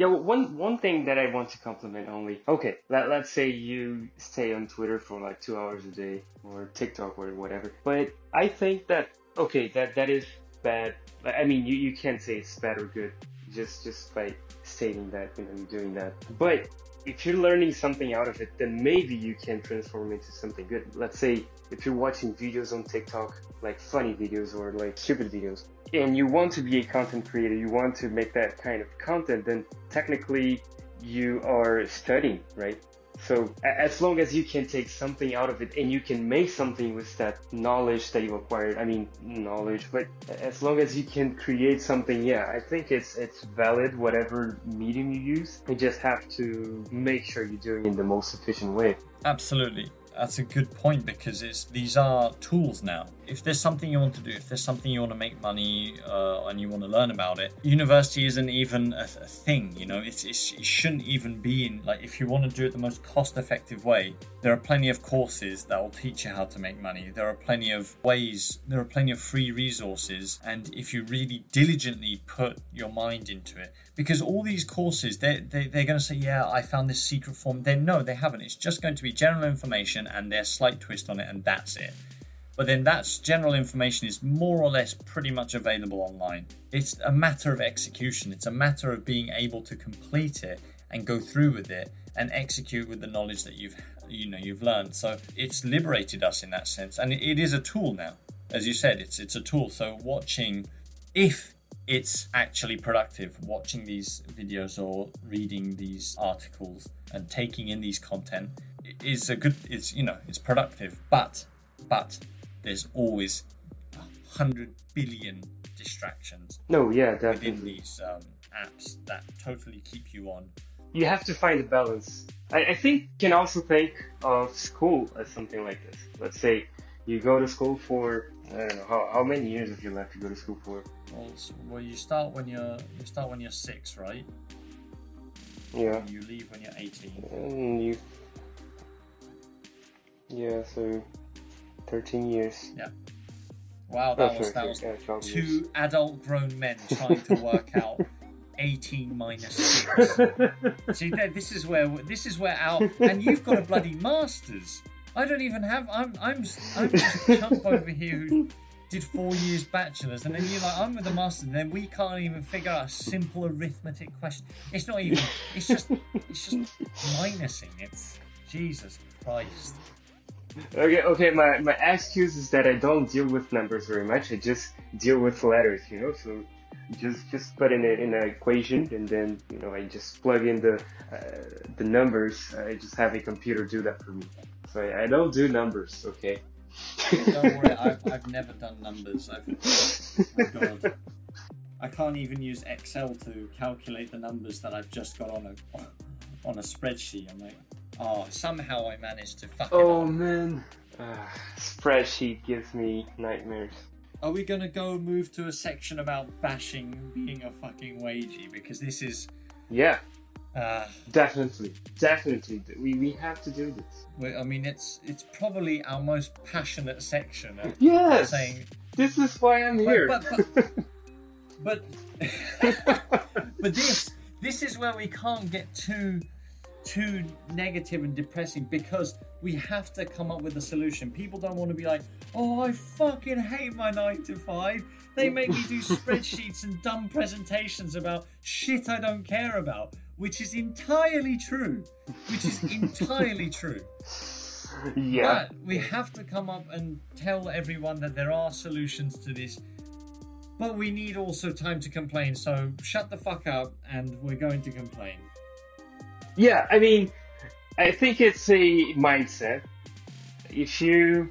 Yeah, well, one one thing that I want to compliment only. Okay, let, let's say you stay on Twitter for like two hours a day or TikTok or whatever. But I think that okay, that that is bad. I mean, you, you can't say it's bad or good just just by stating that you know you're doing that. But if you're learning something out of it, then maybe you can transform into something good. Let's say if you're watching videos on TikTok, like funny videos or like stupid videos, and you want to be a content creator, you want to make that kind of content, then technically you are studying, right? So as long as you can take something out of it and you can make something with that knowledge that you acquired, I mean knowledge, but as long as you can create something, yeah, I think it's it's valid whatever medium you use. You just have to make sure you're doing it in the most efficient way. Absolutely that's a good point because it's these are tools now. If there's something you want to do, if there's something you want to make money uh, and you want to learn about it, university isn't even a, a thing. You know, it's, it's, it shouldn't even be in like if you want to do it the most cost-effective way. There are plenty of courses that will teach you how to make money. There are plenty of ways. There are plenty of free resources, and if you really diligently put your mind into it, because all these courses they, they, they're going to say yeah i found this secret form then no they haven't it's just going to be general information and their slight twist on it and that's it. But then that's general information is more or less pretty much available online. It's a matter of execution. It's a matter of being able to complete it and go through with it and execute with the knowledge that you've you know you've learned. So it's liberated us in that sense and it is a tool now. As you said it's it's a tool. So watching if it's actually productive watching these videos or reading these articles and taking in these content is a good it's you know it's productive but but there's always a hundred billion distractions no yeah definitely within these um, apps that totally keep you on you have to find a balance I, I think you can also think of school as something like this let's say you go to school for I don't know how, how many years have you left to go to school for? Well, well, you start when you're you start when you're six, right? Yeah. You leave when you're eighteen. And you. Yeah, so thirteen years. Yeah. Wow, that oh, was that was yeah, two years. adult grown men trying to work out 18 minus 6. See, this is where this is where our and you've got a bloody masters. I don't even have. I'm I'm I'm just a chump over here who did four years bachelor's, and then you're like, I'm with the master, and then we can't even figure out a simple arithmetic question. It's not even. It's just. It's just minusing. It's Jesus Christ. Okay, okay. My my excuse is that I don't deal with numbers very much. I just deal with letters, you know. So just just put in it in an equation, and then you know I just plug in the uh, the numbers. I just have a computer do that for me. So I don't do numbers, okay? don't worry, I've, I've never done numbers. I've, oh God. I can't even use Excel to calculate the numbers that I've just got on a on a spreadsheet. I'm like, oh, somehow I managed to fuck oh, man, uh, spreadsheet gives me nightmares. Are we gonna go move to a section about bashing being a fucking wagey? Because this is yeah uh, definitely, definitely, we, we have to do this. I mean, it's it's probably our most passionate section. yes, saying this is why I'm here. But but but, but, but this this is where we can't get too too negative and depressing because we have to come up with a solution. People don't want to be like, oh, I fucking hate my nine to five. They make me do spreadsheets and dumb presentations about shit I don't care about which is entirely true. Which is entirely true. Yeah. But we have to come up and tell everyone that there are solutions to this. But we need also time to complain, so shut the fuck up and we're going to complain. Yeah, I mean, I think it's a mindset. If you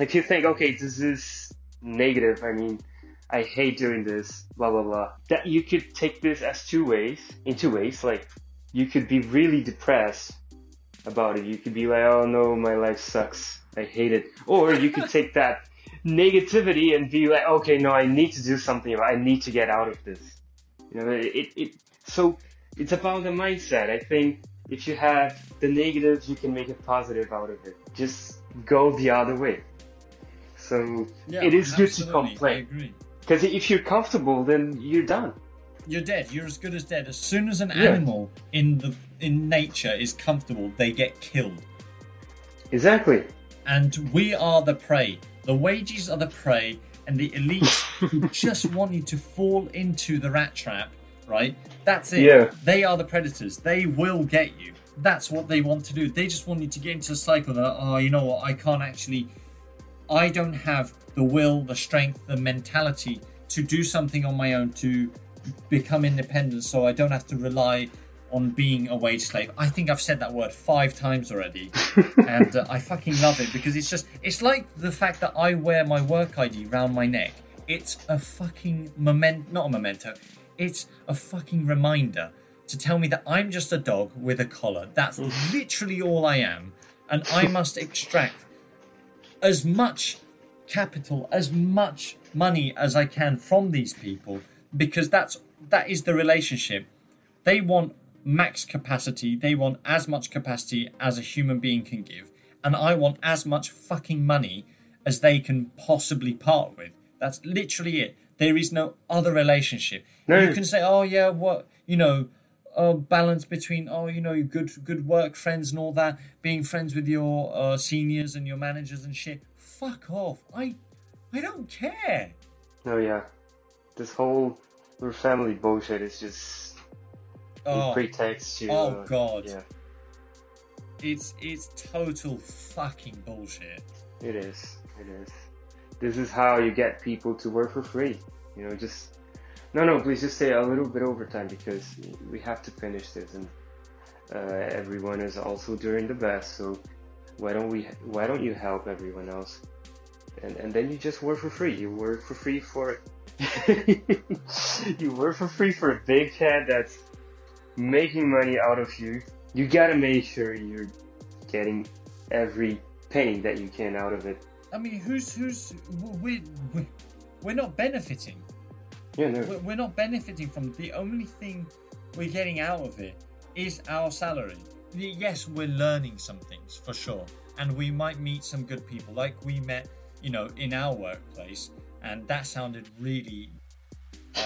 if you think, okay, this is negative, I mean, I hate doing this, blah blah blah. That you could take this as two ways, in two ways. Like you could be really depressed about it. You could be like, oh no, my life sucks. I hate it. Or you could take that negativity and be like, okay, no, I need to do something. I need to get out of this. You know, it, it, so it's about the mindset. I think if you have the negatives, you can make a positive out of it. Just go the other way. So yeah, it is good to complain. Because if you're comfortable, then you're done. you're dead. You're as good as dead. As soon as an Yeah. animal in the in nature is comfortable, they get killed. Exactly. And we are the prey. The wages are the prey, and the elites who just want you to fall into the rat trap, right? That's it. Yeah. They are the predators. They will get you. That's what they want to do. They just want you to get into a cycle that, oh, you know what, I can't actually, I don't have the will, the strength, the mentality to do something on my own to become independent so I don't have to rely on being a wage slave. I think I've said that word five times already. and uh, I fucking love it because it's just, it's like the fact that I wear my work ID round my neck. It's a fucking moment, not a memento, it's a fucking reminder to tell me that I'm just a dog with a collar. That's literally all I am. And I must extract as much capital, as much money as I can from these people because that's that is the relationship. They want max capacity, they want as much capacity as a human being can give, and I want as much fucking money as they can possibly part with. That's literally it. There is no other relationship. No. You can say, "Oh yeah, what you know, uh, balance between oh you know good good work friends and all that, being friends with your uh, seniors and your managers and shit." Fuck off. I I don't care. No, yeah. This whole family bullshit is just Oh, pretext to. oh uh, God. Yeah, it's it's total fucking bullshit. it is. It is. This is how you get people to work for free. You know, just. No, no, please just stay a little bit overtime because we have to finish this and uh, everyone is also doing the best. So why don't we? Why don't you help everyone else? And and then you just work for free. You work for free for. you work for free for a big cat that's making money out of you. You gotta make sure you're getting every penny that you can out of it. I mean, who's who's we we we're not benefiting. Yeah, no. We're not benefiting from the only thing we're getting out of it is our salary. Yes, we're learning some things for sure, and we might meet some good people, like we met, you know, in our workplace, and that sounded really.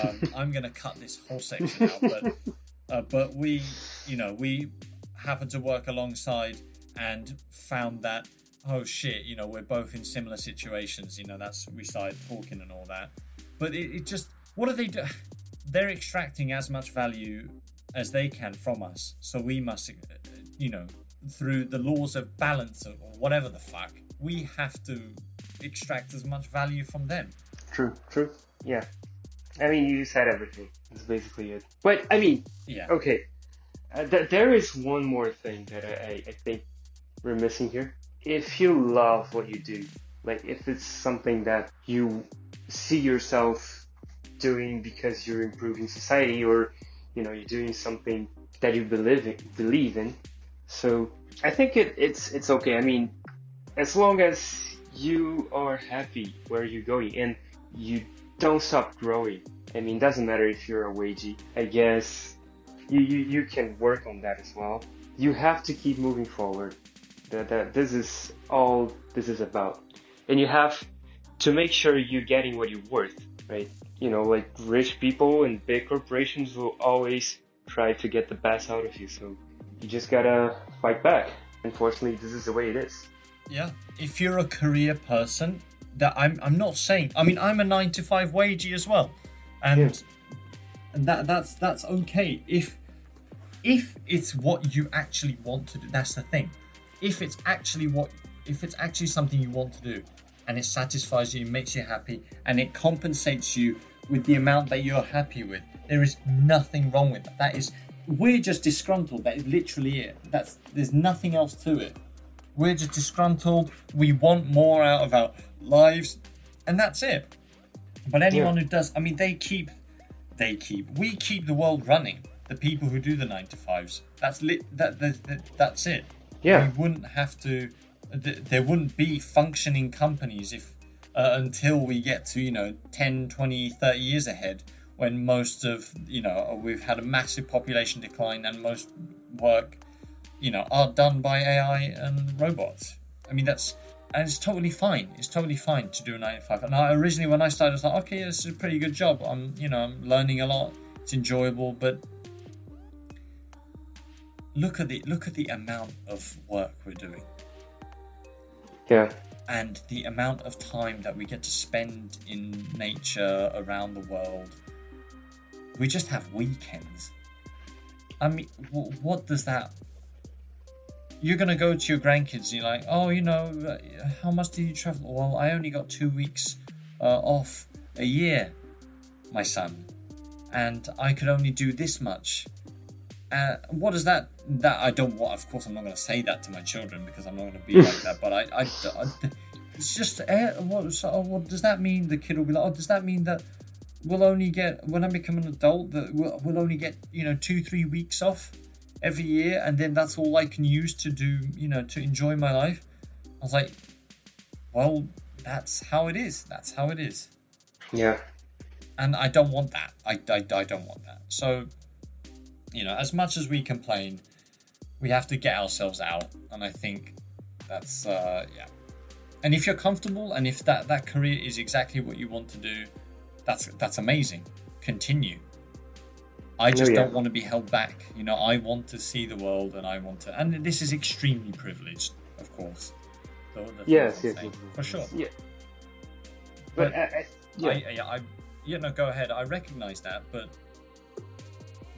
Um, I'm gonna cut this whole section out, but uh, but we, you know, we happened to work alongside and found that oh shit, you know, we're both in similar situations. You know, that's we started talking and all that. But it, it just what do they do? They're extracting as much value as they can from us, so we must, uh, you know, through the laws of balance or whatever the fuck, we have to extract as much value from them. True, true. Yeah. I mean, you said everything. That's basically it. But, I mean, Yeah. okay. Uh, th- there is one more thing that I, I, I think we're missing here. If you love what you do, like if it's something that you see yourself doing because you're improving society or you know you're doing something that you believe in, believe in. So i think it, it's it's okay. I mean as long as you are happy where you're going and you don't stop growing i mean doesn't matter if you're a wagey i guess you, you you can work on that as well. You have to keep moving forward that, that this is all this is about and you have to make sure you're getting what you're worth right you know like rich people and big corporations will always try to get the best out of you so you just gotta fight back unfortunately this is the way it is Yeah. If you're a career person, that I'm I'm not saying I mean I'm a nine to five wagey as well. And Yeah. and that that's that's okay. If if it's what you actually want to do, that's the thing. If it's actually what if it's actually something you want to do and it satisfies you, makes you happy, and it compensates you with the amount that you're happy with, there is nothing wrong with that. That is we're just disgruntled. That is literally it. That's there's nothing else to it. We're just disgruntled. We want more out of our lives, and that's it. But anyone who does, I mean, they keep, they keep, we keep the world running. The people who do the nine to fives. That's lit. That, that, that that's it. Yeah. We wouldn't have to. th- There wouldn't be functioning companies if uh, until we get to you know 10, 20, 30 years ahead when most of you know we've had a massive population decline and most work you know, are done by AI and robots. I mean, that's and it's totally fine. It's totally fine to do a nine to five. And I originally, when I started, I was like, okay, this is a pretty good job. I'm, you know, I'm learning a lot. it's enjoyable, but look at the look at the amount of work we're doing Yeah. and the amount of time that we get to spend in nature around the world. We just have weekends. I mean, w- what does that? You're gonna go to your grandkids. And you're like, oh, you know, how much do you travel? Well, I only got two weeks uh, off a year, my son, and I could only do this much. Uh, what is that? That I don't want. Of course, I'm not going to say that to my children because I'm not going to be like that. But I, I, I- it's just uh, what, so, what does that mean? The kid will be like, oh, does that mean that we'll only get when I become an adult that we'll, we'll only get you know two, three weeks off every year, and then that's all I can use to do you know to enjoy my life? I was like, well, that's how it is. That's how it is Yeah. and I don't want that. I, I, I don't want that. So, you know, as much as we complain, we have to get ourselves out, and I think that's uh, yeah. And if you're comfortable, and if that that career is exactly what you want to do, that's that's amazing. Continue. I just yeah. don't want to be held back. You know, I want to see the world, and I want to. And this is extremely privileged, of course. The- the Yes. Yes. Yes, for sure. Yeah. But, But I, I, yeah. I, yeah, I, you know, go ahead. I recognize that, but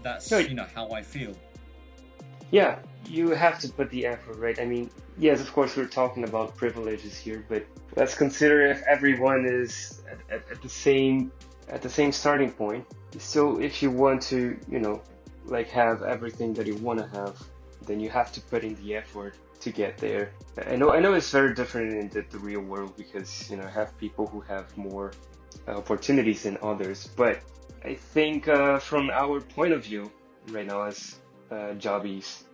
that's No, you know how I feel. Yeah, you have to put the effort, right? I mean, yes, of course, we're talking about privileges here, but let's consider if everyone is at, at, at the same at the same starting point. So, if you want to, you know, like have everything that you want to have, then you have to put in the effort to get there. I know, I know, it's very different in the, the real world because you know, I have people who have more uh, opportunities than others, but I think uh, from our point of view right now as uh, jobbies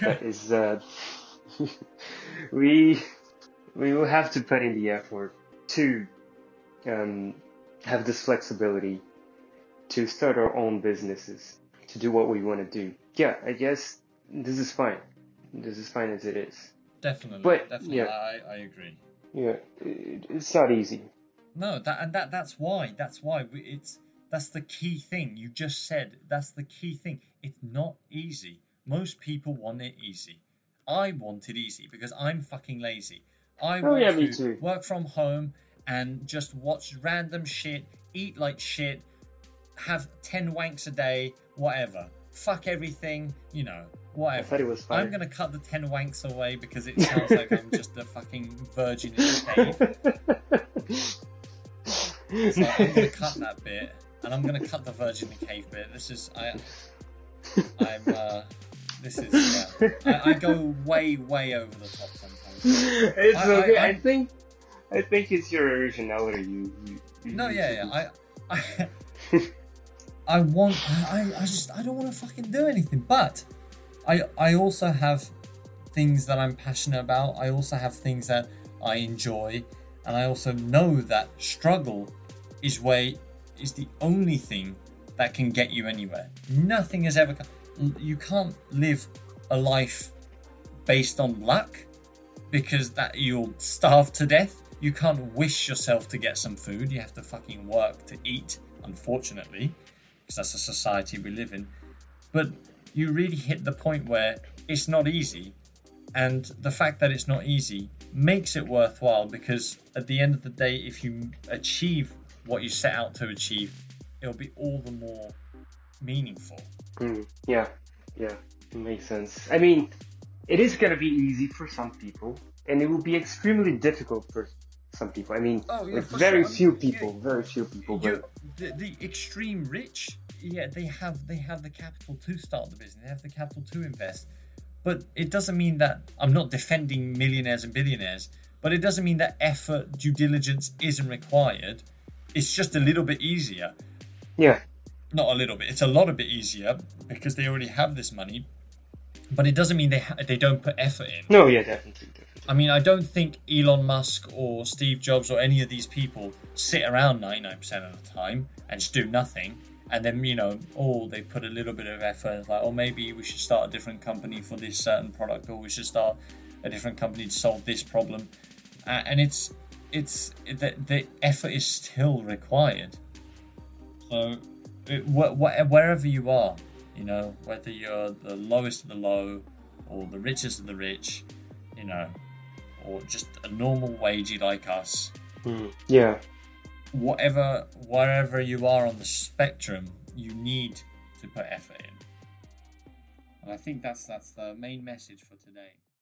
that is uh, we we will have to put in the effort to um, have this flexibility to start our own businesses to do what we want to do. Yeah i guess this is fine. This is fine as it is. Definitely, But, definitely, yeah. I, I agree. yeah it, it's not easy No, that and that that's why that's why we, it's that's the key thing you just said. That's the key thing. It's not easy. Most people want it easy. I want it easy because I'm fucking lazy. I Oh, want yeah, to too. work from home and just watch random shit, eat like shit, have ten wanks a day, whatever. Fuck everything, you know, whatever. I it was I'm gonna cut the ten wanks away because it sounds like I'm just a fucking virgin in a cave. So I'm gonna cut that bit, and I'm gonna cut the virgin in the cave bit. This is I, I'm uh, this is yeah. I, I go way way over the top sometimes. it's I- I- okay I, I- think i think it's your originality you, you, you No, yeah, yeah. I, I, I want. I, I just. I don't want to fucking do anything. But I, I also have things that I'm passionate about. I also have things that I enjoy, and I also know that struggle is way is the only thing that can get you anywhere. Nothing has ever. You can't live a life based on luck because that you'll starve to death. You can't wish yourself to get some food. You have to fucking work to eat, unfortunately, because that's the society we live in. But you really hit the point where it's not easy. And the fact that it's not easy makes it worthwhile because at the end of the day, if you achieve what you set out to achieve, it'll be all the more meaningful. Mm, yeah, yeah, it makes sense. I mean, it is gonna be easy for some people, and it will be extremely difficult for some people. I mean, Oh, yeah, like very sure. Few people, very few people. But the, the extreme rich, yeah, they have they have the capital to start the business. They have the capital to invest, but it doesn't mean that I'm not defending millionaires and billionaires. But it doesn't mean that effort, due diligence isn't required. It's just a little bit easier. yeah, Not a little bit. It's a lot a bit easier because they already have this money. But it doesn't mean they ha- they don't put effort in. no, yeah, definitely, definitely. I mean, I don't think Elon Musk or Steve Jobs or any of these people sit around 99% of the time and just do nothing. And then, you know, oh, they put a little bit of effort. Like, oh, maybe we should start a different company for this certain product, or we should start a different company to solve this problem. Uh, and it's, it's, the, the effort is still required. So it, wh- wh- wherever you are, you know, whether you're the lowest of the low or the richest of the rich, you know, or just a normal wagey like us, Mm. Yeah. whatever, wherever you are on the spectrum, you need to put effort in. And I think that's that's the main message for today.